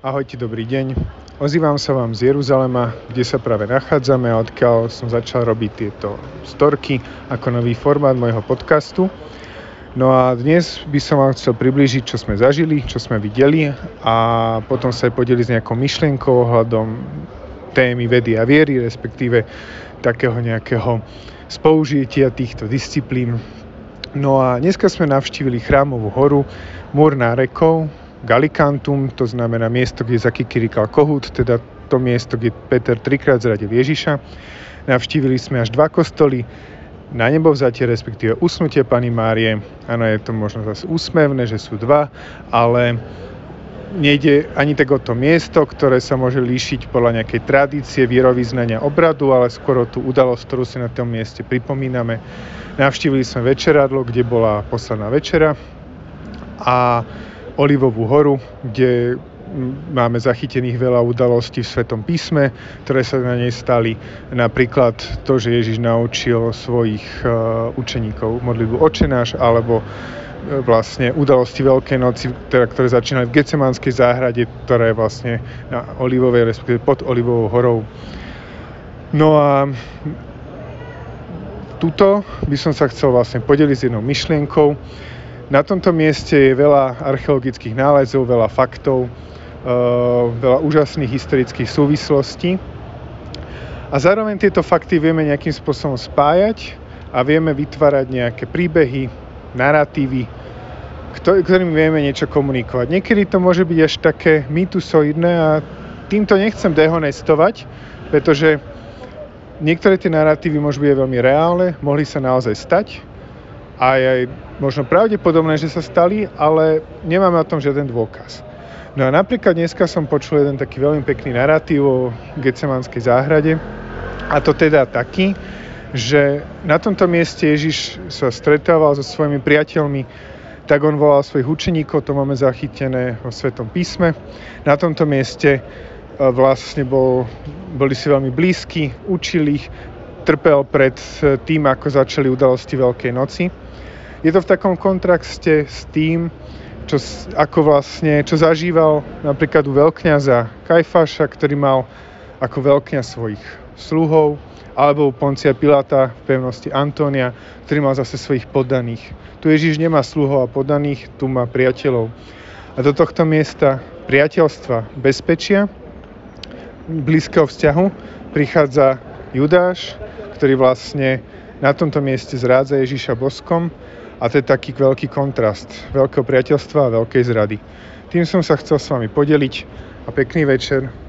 Ahojte, dobrý deň. Ozývam sa vám z Jeruzalema, kde sa práve nachádzame a odkiaľ som začal robiť tieto storky ako nový formát môjho podcastu. No a dnes by som vám chcel priblížiť, čo sme zažili, čo sme videli a potom sa aj podeliť s nejakou myšlienkou ohľadom témy vedy a viery, respektíve takého nejakého spoužitia týchto disciplín. No a dneska sme navštívili chrámovú horu Múr rekou, Galikantum, to znamená miesto, kde zakikirikal kohút, teda to miesto, kde Peter trikrát zradil Ježiša. Navštívili sme až dva kostoly, na nebo vzatie, respektíve usnutie Pany Márie. Áno, je to možno zase úsmevné, že sú dva, ale nejde ani tak o to miesto, ktoré sa môže líšiť podľa nejakej tradície, vierovýznania obradu, ale skôr o tú udalosť, ktorú si na tom mieste pripomíname. Navštívili sme večeradlo, kde bola posledná večera a Olivovú horu, kde máme zachytených veľa udalostí v Svetom písme, ktoré sa na nej stali. Napríklad to, že Ježiš naučil svojich uh, učeníkov modlitbu očenáš, alebo uh, vlastne udalosti Veľkej noci, teda, ktoré začínali v Gecemanskej záhrade, ktorá je vlastne na Olivovej, respektíve pod Olivovou horou. No a tuto by som sa chcel vlastne podeliť s jednou myšlienkou, na tomto mieste je veľa archeologických nálezov, veľa faktov, eh, veľa úžasných historických súvislostí. A zároveň tieto fakty vieme nejakým spôsobom spájať a vieme vytvárať nejaké príbehy, narratívy, ktorými vieme niečo komunikovať. Niekedy to môže byť až také mýtusoidné a týmto nechcem dehonestovať, pretože niektoré tie narratívy môžu byť veľmi reálne, mohli sa naozaj stať, aj, aj možno pravdepodobné, že sa stali, ale nemáme o tom žiaden dôkaz. No a napríklad dneska som počul jeden taký veľmi pekný narratív o Getsemanskej záhrade a to teda taký, že na tomto mieste Ježiš sa stretával so svojimi priateľmi, tak on volal svojich učeníkov, to máme zachytené vo Svetom písme. Na tomto mieste e, vlastne bol, boli si veľmi blízki, učili ich, trpel pred e, tým, ako začali udalosti Veľkej noci je to v takom kontraste s tým, čo, ako vlastne, čo zažíval napríklad u veľkňaza Kajfaša, ktorý mal ako veľkňa svojich sluhov, alebo u Poncia Pilata v pevnosti Antónia, ktorý mal zase svojich poddaných. Tu Ježiš nemá sluhov a poddaných, tu má priateľov. A do tohto miesta priateľstva, bezpečia, blízkeho vzťahu prichádza Judáš, ktorý vlastne na tomto mieste zrádza Ježiša boskom a to je taký veľký kontrast veľkého priateľstva a veľkej zrady. Tým som sa chcel s vami podeliť a pekný večer.